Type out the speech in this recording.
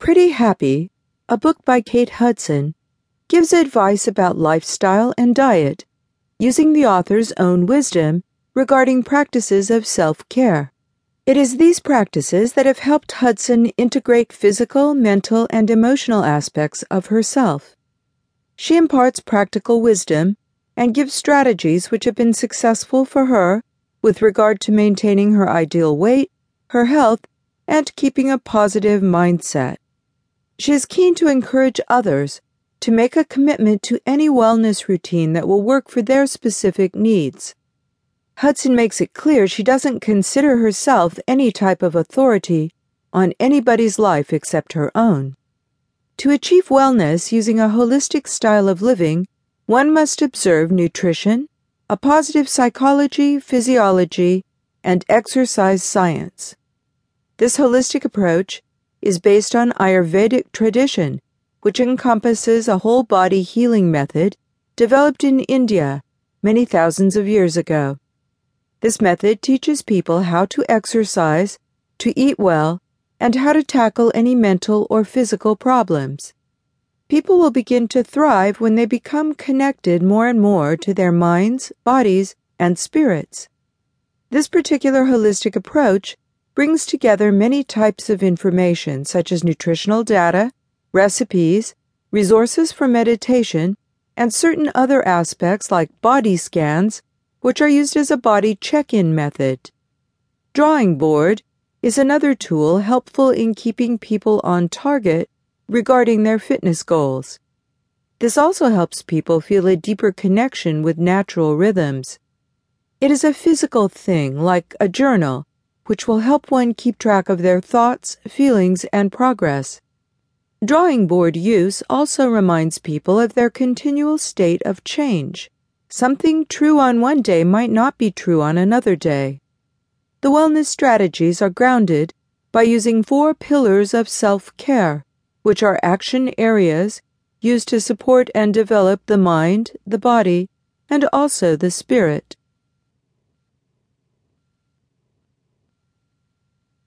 Pretty Happy, a book by Kate Hudson, gives advice about lifestyle and diet using the author's own wisdom regarding practices of self care. It is these practices that have helped Hudson integrate physical, mental, and emotional aspects of herself. She imparts practical wisdom and gives strategies which have been successful for her with regard to maintaining her ideal weight, her health, and keeping a positive mindset. She is keen to encourage others to make a commitment to any wellness routine that will work for their specific needs. Hudson makes it clear she doesn't consider herself any type of authority on anybody's life except her own. To achieve wellness using a holistic style of living, one must observe nutrition, a positive psychology, physiology, and exercise science. This holistic approach is based on Ayurvedic tradition, which encompasses a whole body healing method developed in India many thousands of years ago. This method teaches people how to exercise, to eat well, and how to tackle any mental or physical problems. People will begin to thrive when they become connected more and more to their minds, bodies, and spirits. This particular holistic approach brings together many types of information such as nutritional data, recipes, resources for meditation, and certain other aspects like body scans, which are used as a body check in method. Drawing board is another tool helpful in keeping people on target regarding their fitness goals. This also helps people feel a deeper connection with natural rhythms. It is a physical thing like a journal which will help one keep track of their thoughts, feelings, and progress. Drawing board use also reminds people of their continual state of change. Something true on one day might not be true on another day. The wellness strategies are grounded by using four pillars of self care, which are action areas used to support and develop the mind, the body, and also the spirit.